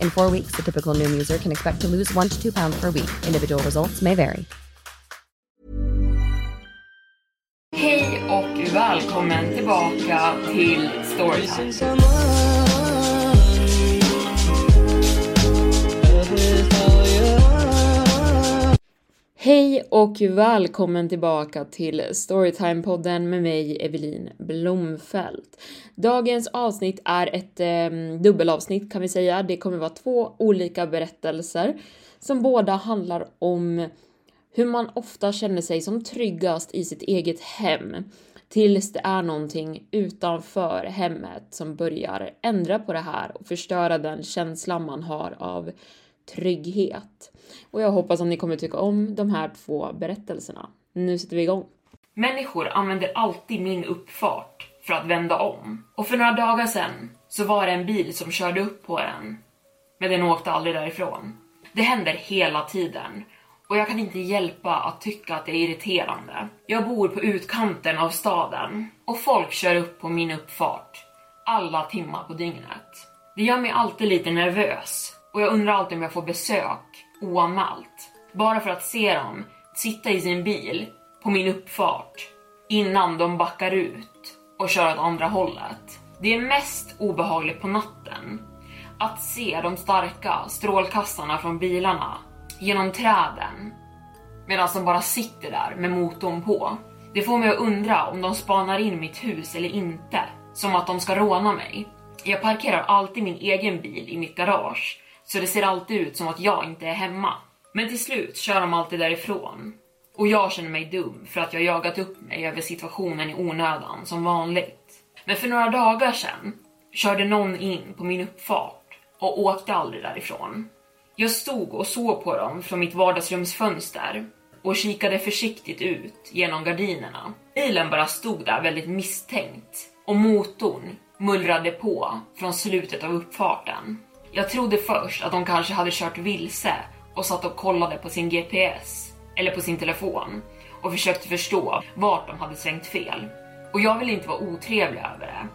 In four weeks, the typical Noom user can expect to lose one to two pounds per week. Individual results may vary. Hej och välkommen tillbaka till Storytime. Hej och välkommen tillbaka till Storytime-podden med mig Evelin Blomfelt. Dagens avsnitt är ett eh, dubbelavsnitt kan vi säga. Det kommer vara två olika berättelser som båda handlar om hur man ofta känner sig som tryggast i sitt eget hem tills det är någonting utanför hemmet som börjar ändra på det här och förstöra den känslan man har av trygghet. Och jag hoppas att ni kommer tycka om de här två berättelserna. Nu sätter vi igång. Människor använder alltid min uppfart för att vända om. Och för några dagar sedan så var det en bil som körde upp på den. Men den åkte aldrig därifrån. Det händer hela tiden och jag kan inte hjälpa att tycka att det är irriterande. Jag bor på utkanten av staden och folk kör upp på min uppfart alla timmar på dygnet. Det gör mig alltid lite nervös och jag undrar alltid om jag får besök oanmält. Bara för att se dem sitta i sin bil på min uppfart innan de backar ut och kör åt andra hållet. Det är mest obehagligt på natten att se de starka strålkastarna från bilarna genom träden medan de bara sitter där med motorn på. Det får mig att undra om de spanar in mitt hus eller inte, som att de ska råna mig. Jag parkerar alltid min egen bil i mitt garage, så det ser alltid ut som att jag inte är hemma. Men till slut kör de alltid därifrån. Och jag känner mig dum för att jag jagat upp mig över situationen i onödan som vanligt. Men för några dagar sedan körde någon in på min uppfart och åkte aldrig därifrån. Jag stod och såg på dem från mitt vardagsrumsfönster och kikade försiktigt ut genom gardinerna. Bilen bara stod där väldigt misstänkt och motorn mullrade på från slutet av uppfarten. Jag trodde först att de kanske hade kört vilse och satt och kollade på sin GPS eller på sin telefon och försökte förstå vart de hade svängt fel. Och jag ville inte vara otrevlig över det.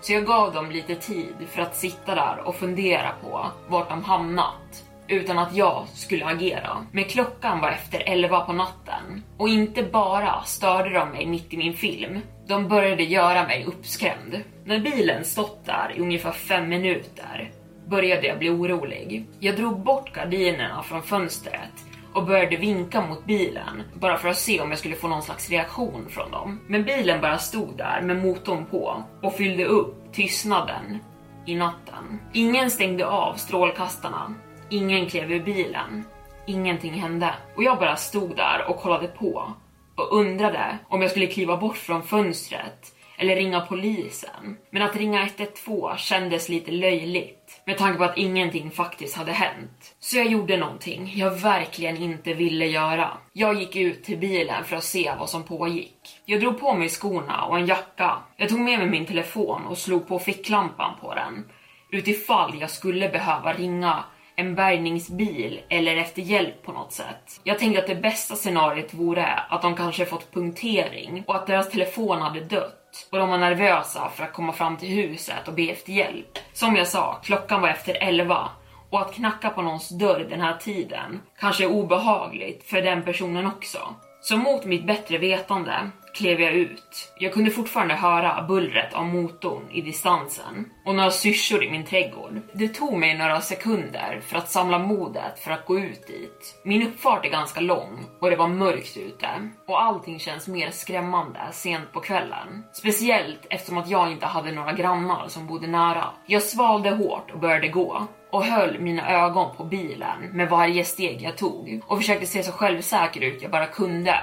Så jag gav dem lite tid för att sitta där och fundera på vart de hamnat utan att jag skulle agera. Men klockan var efter 11 på natten och inte bara störde de mig mitt i min film. De började göra mig uppskrämd. När bilen stått där i ungefär 5 minuter började jag bli orolig. Jag drog bort gardinerna från fönstret och började vinka mot bilen bara för att se om jag skulle få någon slags reaktion från dem. Men bilen bara stod där med motorn på och fyllde upp tystnaden i natten. Ingen stängde av strålkastarna Ingen klev ur bilen. Ingenting hände. Och jag bara stod där och kollade på och undrade om jag skulle kliva bort från fönstret eller ringa polisen. Men att ringa 112 kändes lite löjligt med tanke på att ingenting faktiskt hade hänt. Så jag gjorde någonting jag verkligen inte ville göra. Jag gick ut till bilen för att se vad som pågick. Jag drog på mig skorna och en jacka. Jag tog med mig min telefon och slog på ficklampan på den utifall jag skulle behöva ringa en bärgningsbil eller efter hjälp på något sätt. Jag tänkte att det bästa scenariet vore att de kanske fått punktering och att deras telefon hade dött och de var nervösa för att komma fram till huset och be efter hjälp. Som jag sa, klockan var efter 11 och att knacka på någons dörr den här tiden kanske är obehagligt för den personen också. Så mot mitt bättre vetande klev jag ut. Jag kunde fortfarande höra bullret av motorn i distansen och några syrsor i min trädgård. Det tog mig några sekunder för att samla modet för att gå ut dit. Min uppfart är ganska lång och det var mörkt ute och allting känns mer skrämmande sent på kvällen. Speciellt eftersom att jag inte hade några grannar som bodde nära. Jag svalde hårt och började gå och höll mina ögon på bilen med varje steg jag tog och försökte se så självsäker ut jag bara kunde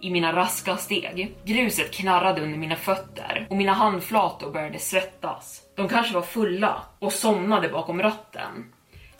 i mina raska steg. Gruset knarrade under mina fötter och mina handflator började svettas. De kanske var fulla och somnade bakom ratten.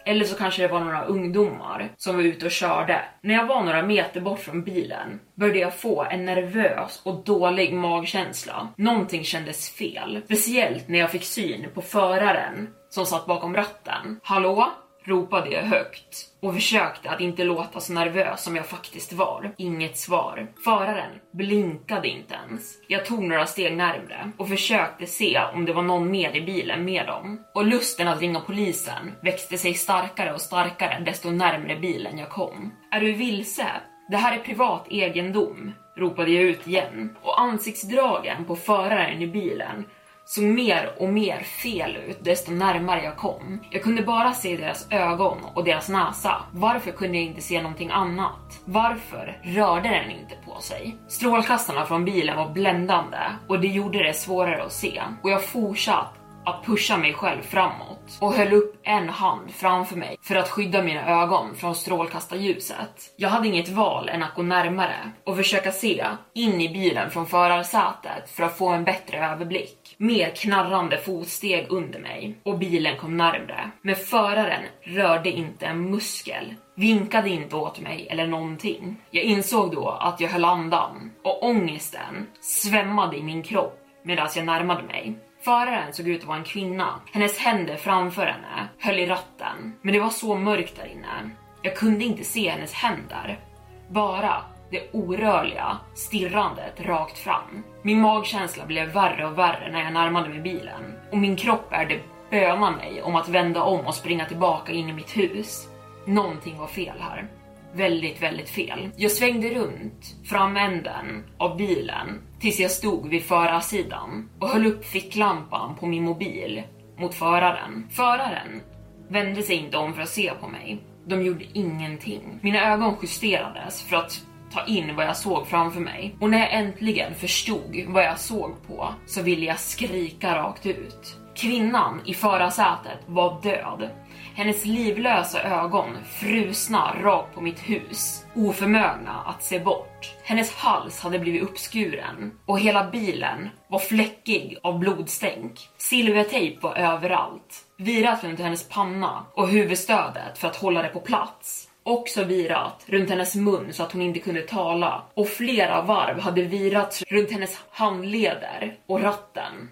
Eller så kanske det var några ungdomar som var ute och körde. När jag var några meter bort från bilen började jag få en nervös och dålig magkänsla. Någonting kändes fel. Speciellt när jag fick syn på föraren som satt bakom ratten. Hallå? Ropade jag högt och försökte att inte låta så nervös som jag faktiskt var. Inget svar. Föraren blinkade inte ens. Jag tog några steg närmre och försökte se om det var någon mer i bilen med dem. Och lusten att ringa polisen växte sig starkare och starkare desto närmre bilen jag kom. Är du vilse? Det här är privat egendom, ropade jag ut igen och ansiktsdragen på föraren i bilen såg mer och mer fel ut desto närmare jag kom. Jag kunde bara se deras ögon och deras näsa. Varför kunde jag inte se någonting annat? Varför rörde den inte på sig? Strålkastarna från bilen var bländande och det gjorde det svårare att se och jag fortsatte att pusha mig själv framåt och höll upp en hand framför mig för att skydda mina ögon från strålkastarljuset. Jag hade inget val än att gå närmare och försöka se in i bilen från förarsätet för att få en bättre överblick. Mer knarrande fotsteg under mig och bilen kom närmre. Men föraren rörde inte en muskel vinkade inte åt mig eller någonting. Jag insåg då att jag höll andan och ångesten svämmade i min kropp medan jag närmade mig. Föraren såg ut att vara en kvinna. Hennes händer framför henne höll i ratten, men det var så mörkt där inne. Jag kunde inte se hennes händer, bara det orörliga stirrandet rakt fram. Min magkänsla blev värre och värre när jag närmade mig bilen och min kropp började böna mig om att vända om och springa tillbaka in i mitt hus. Någonting var fel här väldigt, väldigt fel. Jag svängde runt framänden av bilen tills jag stod vid förarsidan och höll upp ficklampan på min mobil mot föraren. Föraren vände sig inte om för att se på mig. De gjorde ingenting. Mina ögon justerades för att ta in vad jag såg framför mig och när jag äntligen förstod vad jag såg på så ville jag skrika rakt ut. Kvinnan i förarsätet var död hennes livlösa ögon frusna rakt på mitt hus, oförmögna att se bort. Hennes hals hade blivit uppskuren och hela bilen var fläckig av blodstänk. Silvertejp var överallt, virat runt hennes panna och huvudstödet för att hålla det på plats. Också virat runt hennes mun så att hon inte kunde tala och flera varv hade virats runt hennes handleder och ratten.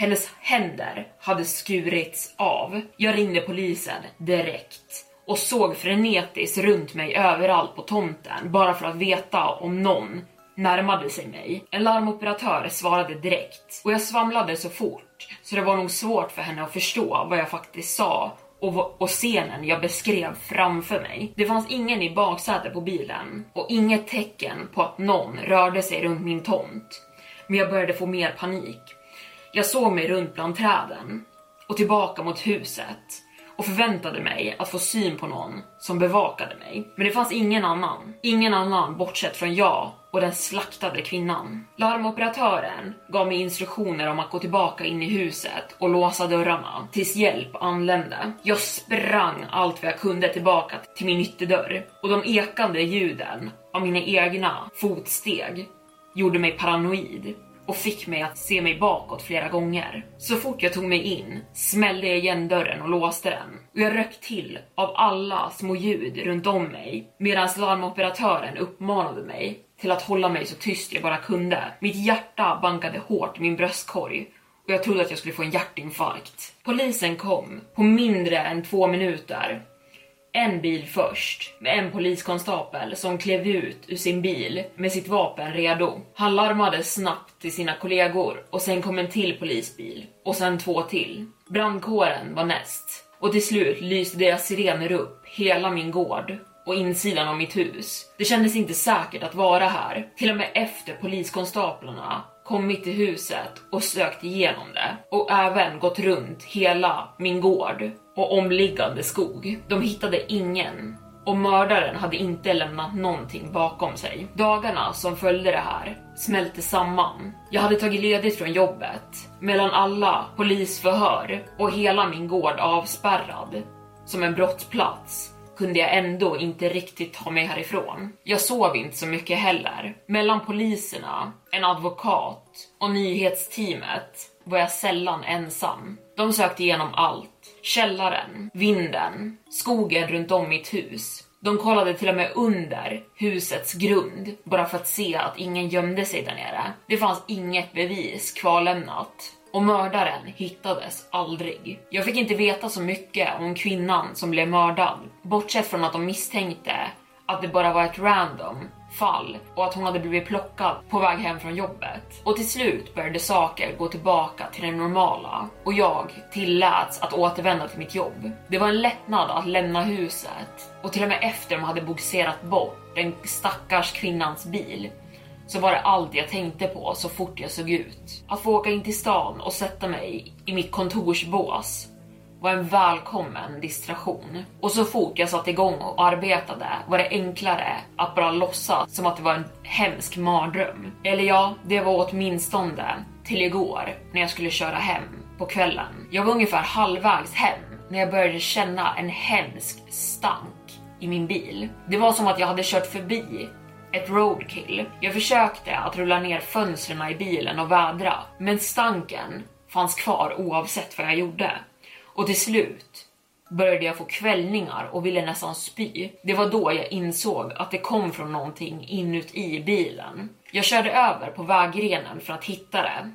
Hennes händer hade skurits av. Jag ringde polisen direkt och såg frenetiskt runt mig överallt på tomten bara för att veta om någon närmade sig mig. En larmoperatör svarade direkt och jag svamlade så fort så det var nog svårt för henne att förstå vad jag faktiskt sa och, och scenen jag beskrev framför mig. Det fanns ingen i baksätet på bilen och inget tecken på att någon rörde sig runt min tomt. Men jag började få mer panik jag såg mig runt bland träden och tillbaka mot huset och förväntade mig att få syn på någon som bevakade mig. Men det fanns ingen annan. Ingen annan bortsett från jag och den slaktade kvinnan. Larmoperatören gav mig instruktioner om att gå tillbaka in i huset och låsa dörrarna tills hjälp anlände. Jag sprang allt vad jag kunde tillbaka till min ytterdörr och de ekande ljuden av mina egna fotsteg gjorde mig paranoid och fick mig att se mig bakåt flera gånger. Så fort jag tog mig in smällde jag igen dörren och låste den och jag röck till av alla små ljud runt om mig medan larmoperatören uppmanade mig till att hålla mig så tyst jag bara kunde. Mitt hjärta bankade hårt i min bröstkorg och jag trodde att jag skulle få en hjärtinfarkt. Polisen kom på mindre än två minuter en bil först med en poliskonstapel som klev ut ur sin bil med sitt vapen redo. Han larmade snabbt till sina kollegor och sen kom en till polisbil och sen två till. Brandkåren var näst och till slut lyste deras sirener upp hela min gård och insidan av mitt hus. Det kändes inte säkert att vara här, till och med efter poliskonstaplarna kommit till huset och sökt igenom det och även gått runt hela min gård och omliggande skog. De hittade ingen och mördaren hade inte lämnat någonting bakom sig. Dagarna som följde det här smälte samman. Jag hade tagit ledigt från jobbet mellan alla polisförhör och hela min gård avspärrad som en brottsplats kunde jag ändå inte riktigt ta mig härifrån. Jag sov inte så mycket heller. Mellan poliserna, en advokat och nyhetsteamet var jag sällan ensam. De sökte igenom allt. Källaren, vinden, skogen runt om mitt hus. De kollade till och med under husets grund bara för att se att ingen gömde sig där nere. Det fanns inget bevis kvarlämnat och mördaren hittades aldrig. Jag fick inte veta så mycket om kvinnan som blev mördad, bortsett från att de misstänkte att det bara var ett random fall och att hon hade blivit plockad på väg hem från jobbet. Och till slut började saker gå tillbaka till det normala och jag tilläts att återvända till mitt jobb. Det var en lättnad att lämna huset och till och med efter de hade boxerat bort den stackars kvinnans bil så var det allt jag tänkte på så fort jag såg ut. Att få åka in till stan och sätta mig i mitt kontorsbås var en välkommen distraktion. Och så fort jag satte igång och arbetade var det enklare att bara låtsas som att det var en hemsk mardröm. Eller ja, det var åtminstone till igår när jag skulle köra hem på kvällen. Jag var ungefär halvvägs hem när jag började känna en hemsk stank i min bil. Det var som att jag hade kört förbi ett roadkill. Jag försökte att rulla ner fönstren i bilen och vädra, men stanken fanns kvar oavsett vad jag gjorde. Och till slut började jag få kvällningar och ville nästan spy. Det var då jag insåg att det kom från någonting inuti bilen. Jag körde över på vägrenen för att hitta det.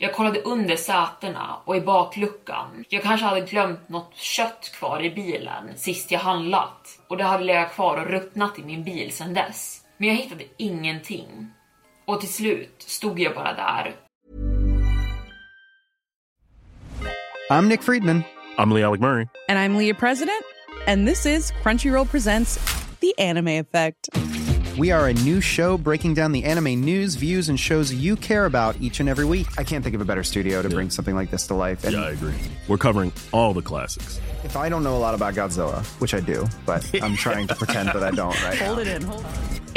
Jag kollade under sätena och i bakluckan. Jag kanske hade glömt något kött kvar i bilen sist jag handlat och det hade legat kvar och ruttnat i min bil sedan dess. Men jag hittade ingenting. Och till slut stod jag bara där. I'm Nick Friedman. I'm Lee Alec Murray. And I'm Leah President. And this is Crunchyroll Presents The Anime Effect. We are a new show breaking down the anime news, views, and shows you care about each and every week. I can't think of a better studio to bring something like this to life. And yeah, I agree. We're covering all the classics. If I don't know a lot about Godzilla, which I do, but I'm trying to pretend that I don't right Hold now. it in, hold on.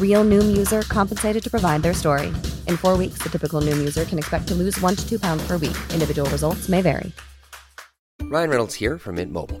Real Noom user compensated to provide their story. In four weeks, the typical Noom user can expect to lose one to two pounds per week. Individual results may vary. Ryan Reynolds here from Mint Mobile.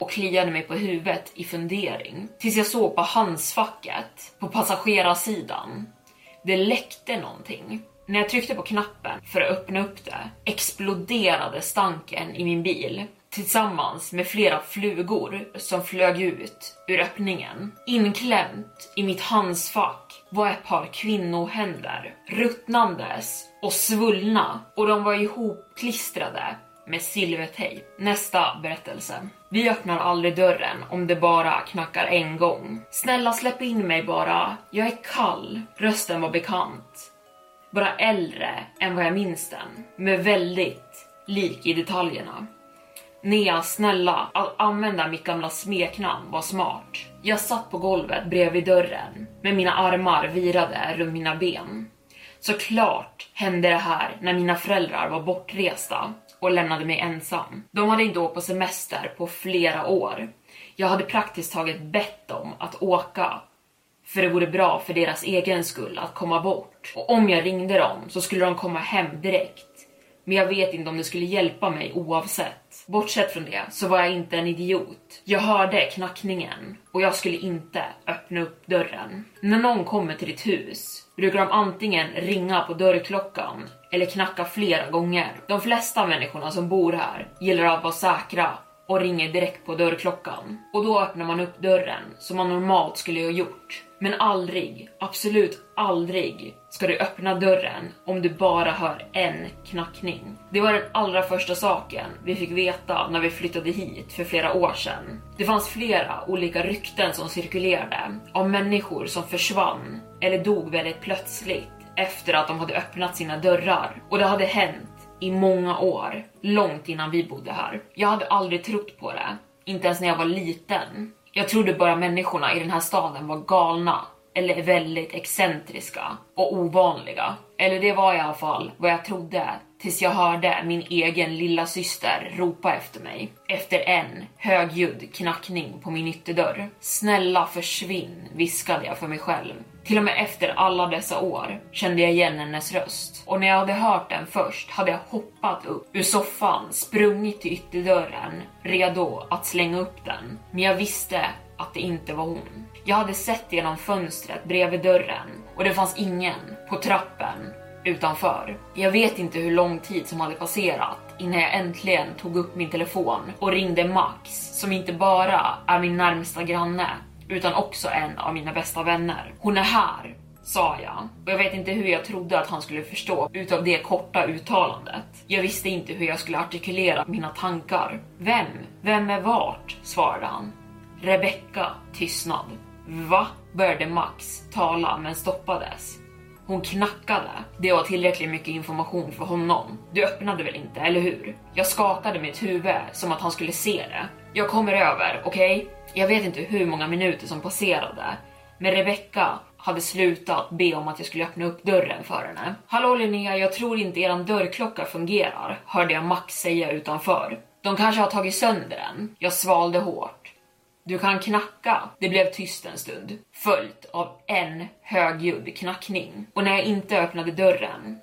och kliade mig på huvudet i fundering tills jag såg på handskfacket på passagerarsidan. Det läckte någonting. När jag tryckte på knappen för att öppna upp det exploderade stanken i min bil tillsammans med flera flugor som flög ut ur öppningen. Inklämt i mitt handskfack var ett par kvinnohänder, ruttnandes och svullna och de var ihopklistrade med silvertejp. Nästa berättelse. Vi öppnar aldrig dörren om det bara knackar en gång. Snälla släpp in mig bara. Jag är kall. Rösten var bekant. Bara äldre än vad jag minns den. Men väldigt lik i detaljerna. Nea, snälla, att använda mitt gamla smeknamn var smart. Jag satt på golvet bredvid dörren, med mina armar virade runt mina ben. Såklart hände det här när mina föräldrar var bortresta och lämnade mig ensam. De hade inte åkt på semester på flera år. Jag hade praktiskt taget bett dem att åka för det vore bra för deras egen skull att komma bort. Och om jag ringde dem så skulle de komma hem direkt. Men jag vet inte om det skulle hjälpa mig oavsett. Bortsett från det så var jag inte en idiot. Jag hörde knackningen och jag skulle inte öppna upp dörren. När någon kommer till ditt hus brukar de antingen ringa på dörrklockan eller knacka flera gånger. De flesta människorna som bor här gillar att vara säkra och ringer direkt på dörrklockan. Och då öppnar man upp dörren som man normalt skulle ha gjort. Men aldrig, absolut aldrig ska du öppna dörren om du bara hör en knackning. Det var den allra första saken vi fick veta när vi flyttade hit för flera år sedan. Det fanns flera olika rykten som cirkulerade om människor som försvann eller dog väldigt plötsligt efter att de hade öppnat sina dörrar. Och det hade hänt i många år, långt innan vi bodde här. Jag hade aldrig trott på det, inte ens när jag var liten. Jag trodde bara människorna i den här staden var galna eller väldigt excentriska och ovanliga. Eller det var i alla fall vad jag trodde tills jag hörde min egen lilla syster ropa efter mig. Efter en högljudd knackning på min ytterdörr. Snälla försvinn, viskade jag för mig själv. Till och med efter alla dessa år kände jag igen hennes röst. Och när jag hade hört den först hade jag hoppat upp ur soffan, sprungit till ytterdörren, redo att slänga upp den. Men jag visste att det inte var hon. Jag hade sett genom fönstret bredvid dörren och det fanns ingen på trappen utanför. Jag vet inte hur lång tid som hade passerat innan jag äntligen tog upp min telefon och ringde Max som inte bara är min närmsta granne utan också en av mina bästa vänner. Hon är här, sa jag. Och jag vet inte hur jag trodde att han skulle förstå utav det korta uttalandet. Jag visste inte hur jag skulle artikulera mina tankar. Vem? Vem är vart? svarade han. Rebecka tystnad. Va? började Max tala men stoppades. Hon knackade. Det var tillräckligt mycket information för honom. Du öppnade väl inte, eller hur? Jag skakade mitt huvud som att han skulle se det. Jag kommer över, okej? Okay? Jag vet inte hur många minuter som passerade, men Rebecca hade slutat be om att jag skulle öppna upp dörren för henne. Hallå Linnea, jag tror inte eran dörrklocka fungerar, hörde jag Max säga utanför. De kanske har tagit sönder den. Jag svalde hårt. Du kan knacka. Det blev tyst en stund, följt av en högljudd knackning. Och när jag inte öppnade dörren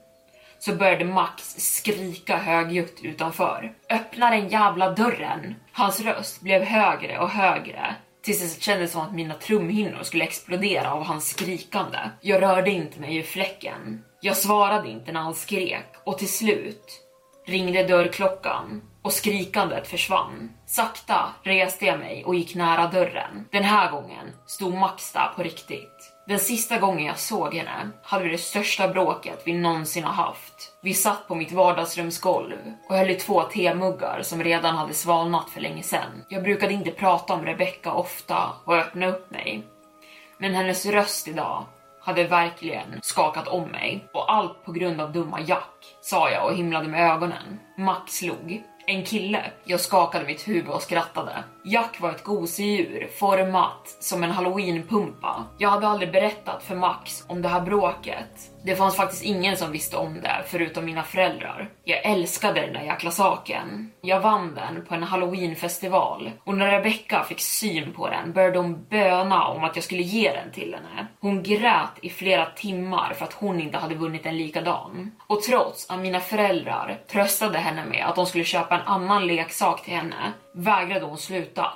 så började Max skrika högljutt utanför. Öppna den jävla dörren! Hans röst blev högre och högre tills det kändes som att mina trumhinnor skulle explodera av hans skrikande. Jag rörde inte mig ur fläcken. Jag svarade inte när han skrek och till slut ringde dörrklockan och skrikandet försvann. Sakta reste jag mig och gick nära dörren. Den här gången stod Max där på riktigt. Den sista gången jag såg henne hade vi det största bråket vi någonsin har haft. Vi satt på mitt vardagsrumsgolv och höll i två temuggar som redan hade svalnat för länge sedan. Jag brukade inte prata om Rebecca ofta och öppna upp mig. Men hennes röst idag hade verkligen skakat om mig. Och allt på grund av dumma Jack, sa jag och himlade med ögonen. Max log. En kille. Jag skakade mitt huvud och skrattade. Jack var ett gosedjur, format som en halloweenpumpa. Jag hade aldrig berättat för Max om det här bråket. Det fanns faktiskt ingen som visste om det, förutom mina föräldrar. Jag älskade den där jäkla saken. Jag vann den på en halloweenfestival och när Rebecca fick syn på den började hon böna om att jag skulle ge den till henne. Hon grät i flera timmar för att hon inte hade vunnit en likadan. Och trots att mina föräldrar tröstade henne med att de skulle köpa en annan leksak till henne vägrade hon sluta.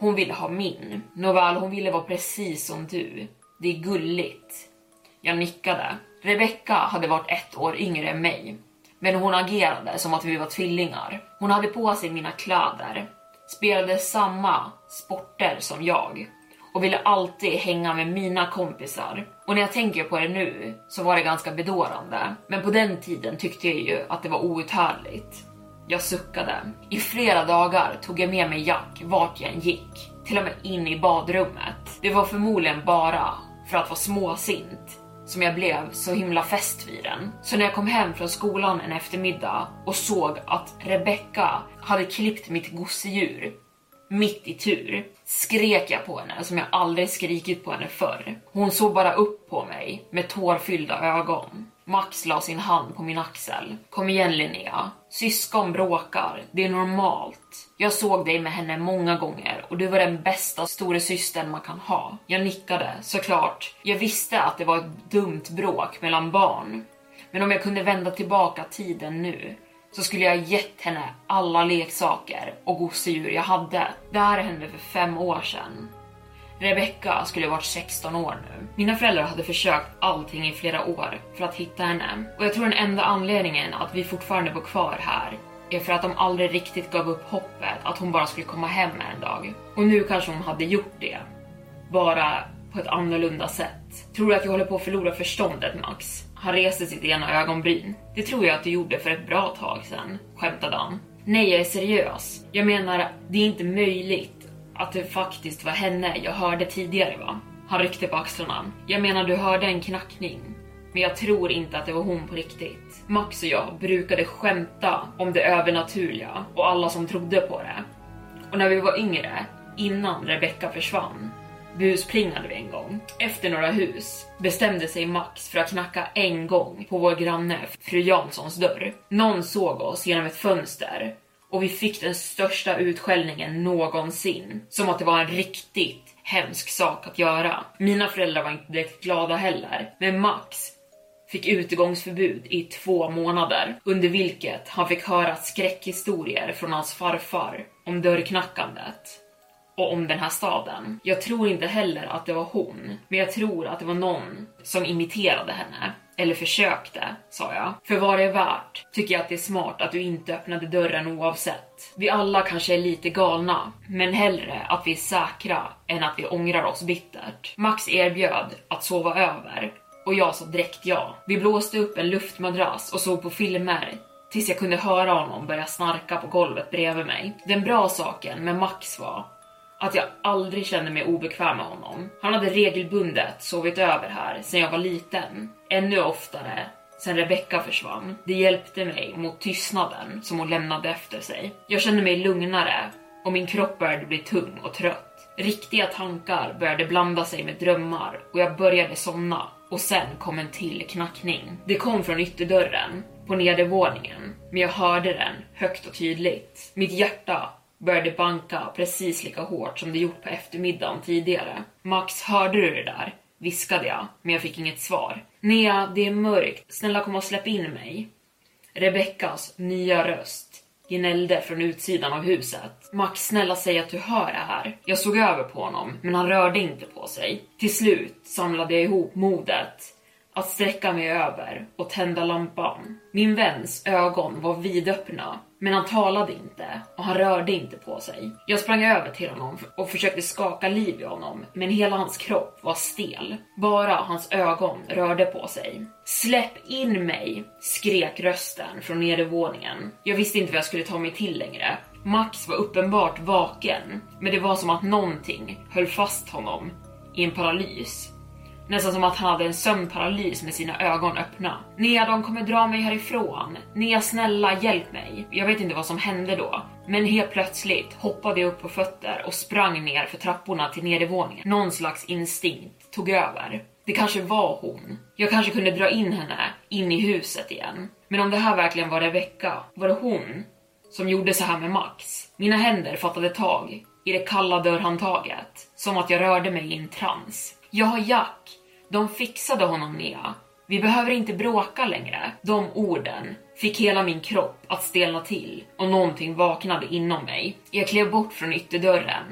Hon ville ha min. Nåväl, hon ville vara precis som du. Det är gulligt. Jag nickade. Rebecca hade varit ett år yngre än mig, men hon agerade som att vi var tvillingar. Hon hade på sig mina kläder, spelade samma sporter som jag och ville alltid hänga med mina kompisar. Och när jag tänker på det nu så var det ganska bedårande. Men på den tiden tyckte jag ju att det var outhärdligt. Jag suckade. I flera dagar tog jag med mig Jack vart jag än gick, till och med in i badrummet. Det var förmodligen bara för att vara småsint som jag blev så himla fäst vid den. Så när jag kom hem från skolan en eftermiddag och såg att Rebecca hade klippt mitt gosedjur mitt i tur skrek jag på henne som jag aldrig skrikit på henne förr. Hon såg bara upp på mig med tårfyllda ögon. Max la sin hand på min axel. Kom igen Linnea. Syskon bråkar. Det är normalt. Jag såg dig med henne många gånger och du var den bästa store systern man kan ha. Jag nickade, såklart. Jag visste att det var ett dumt bråk mellan barn. Men om jag kunde vända tillbaka tiden nu så skulle jag gett henne alla leksaker och gosedjur jag hade. Det här hände för fem år sedan. Rebecca skulle varit 16 år nu. Mina föräldrar hade försökt allting i flera år för att hitta henne och jag tror den enda anledningen att vi fortfarande bor kvar här är för att de aldrig riktigt gav upp hoppet att hon bara skulle komma hem en dag. Och nu kanske hon hade gjort det. Bara på ett annorlunda sätt. Tror du att jag håller på att förlora förståndet Max? Han reste sitt ena ögonbryn. Det tror jag att du gjorde för ett bra tag sedan, skämtade han. Nej, jag är seriös. Jag menar, det är inte möjligt att det faktiskt var henne jag hörde tidigare va? Han ryckte på axlarna. Jag menar, du hörde en knackning. Men jag tror inte att det var hon på riktigt. Max och jag brukade skämta om det övernaturliga och alla som trodde på det. Och när vi var yngre, innan Rebecca försvann, busplingade vi en gång. Efter några hus bestämde sig Max för att knacka en gång på vår granne fru Janssons dörr. Någon såg oss genom ett fönster och vi fick den största utskällningen någonsin. Som att det var en riktigt hemsk sak att göra. Mina föräldrar var inte direkt glada heller, men Max fick utegångsförbud i två månader under vilket han fick höra skräckhistorier från hans farfar om dörrknackandet och om den här staden. Jag tror inte heller att det var hon, men jag tror att det var någon som imiterade henne. Eller försökte, sa jag. För vad det är värt tycker jag att det är smart att du inte öppnade dörren oavsett. Vi alla kanske är lite galna, men hellre att vi är säkra än att vi ångrar oss bittert. Max erbjöd att sova över och jag sa direkt ja. Vi blåste upp en luftmadrass och såg på filmer tills jag kunde höra honom börja snarka på golvet bredvid mig. Den bra saken med Max var att jag aldrig kände mig obekväm med honom. Han hade regelbundet sovit över här sedan jag var liten. Ännu oftare sen Rebecca försvann. Det hjälpte mig mot tystnaden som hon lämnade efter sig. Jag kände mig lugnare och min kropp började bli tung och trött. Riktiga tankar började blanda sig med drömmar och jag började somna. Och sen kom en till knackning. Det kom från ytterdörren på nedervåningen, men jag hörde den högt och tydligt. Mitt hjärta började banka precis lika hårt som det gjort på eftermiddagen tidigare. Max, hörde du det där? Viskade jag, men jag fick inget svar. Nea, det är mörkt. Snälla kom och släpp in mig. Rebeckas nya röst gnällde från utsidan av huset. Max, snälla säg att du hör det här. Jag såg över på honom, men han rörde inte på sig. Till slut samlade jag ihop modet att sträcka mig över och tända lampan. Min väns ögon var vidöppna, men han talade inte och han rörde inte på sig. Jag sprang över till honom och försökte skaka liv i honom, men hela hans kropp var stel. Bara hans ögon rörde på sig. Släpp in mig! skrek rösten från nedervåningen. Jag visste inte vad jag skulle ta mig till längre. Max var uppenbart vaken, men det var som att någonting höll fast honom i en paralys. Nästan som att han hade en sömnparalys med sina ögon öppna. Nea, de kommer dra mig härifrån. Nea, snälla hjälp mig. Jag vet inte vad som hände då, men helt plötsligt hoppade jag upp på fötter och sprang ner för trapporna till nedervåningen. Någon slags instinkt tog över. Det kanske var hon. Jag kanske kunde dra in henne in i huset igen. Men om det här verkligen var Rebecca, var det hon som gjorde så här med Max? Mina händer fattade tag i det kalla dörrhandtaget, som att jag rörde mig i en trans. Jag har Jack. De fixade honom Nea. Vi behöver inte bråka längre. De orden fick hela min kropp att stelna till och någonting vaknade inom mig. Jag klev bort från ytterdörren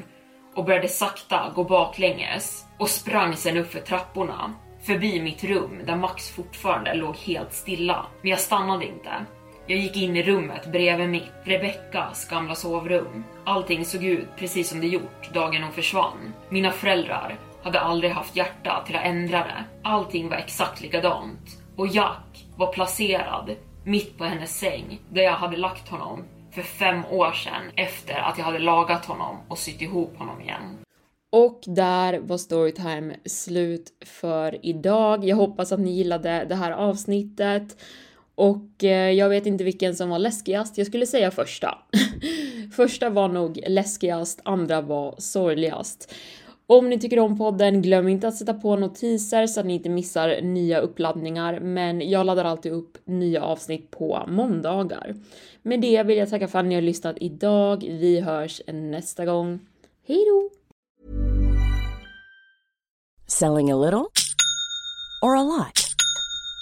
och började sakta gå baklänges och sprang sen upp för trapporna förbi mitt rum där Max fortfarande låg helt stilla. Men jag stannade inte. Jag gick in i rummet bredvid mitt, Rebeckas gamla sovrum. Allting såg ut precis som det gjort dagen hon försvann. Mina föräldrar hade aldrig haft hjärta till att ändra det. Allting var exakt likadant. Och Jack var placerad mitt på hennes säng där jag hade lagt honom för fem år sedan efter att jag hade lagat honom och sytt ihop honom igen. Och där var Storytime slut för idag. Jag hoppas att ni gillade det här avsnittet. Och eh, jag vet inte vilken som var läskigast. Jag skulle säga första. första var nog läskigast, andra var sorgligast. Om ni tycker om podden, glöm inte att sätta på notiser så att ni inte missar nya uppladdningar. Men jag laddar alltid upp nya avsnitt på måndagar. Med det vill jag tacka för att ni har lyssnat idag. Vi hörs nästa gång. Hej då! Selling a little or a lot?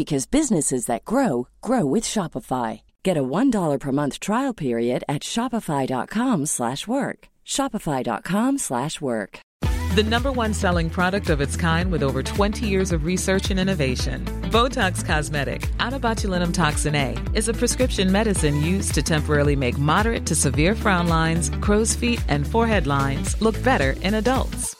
because businesses that grow grow with Shopify. Get a $1 per month trial period at shopify.com/work. shopify.com/work. The number one selling product of its kind with over 20 years of research and innovation. Botox Cosmetic, out of botulinum toxin A, is a prescription medicine used to temporarily make moderate to severe frown lines, crow's feet, and forehead lines look better in adults.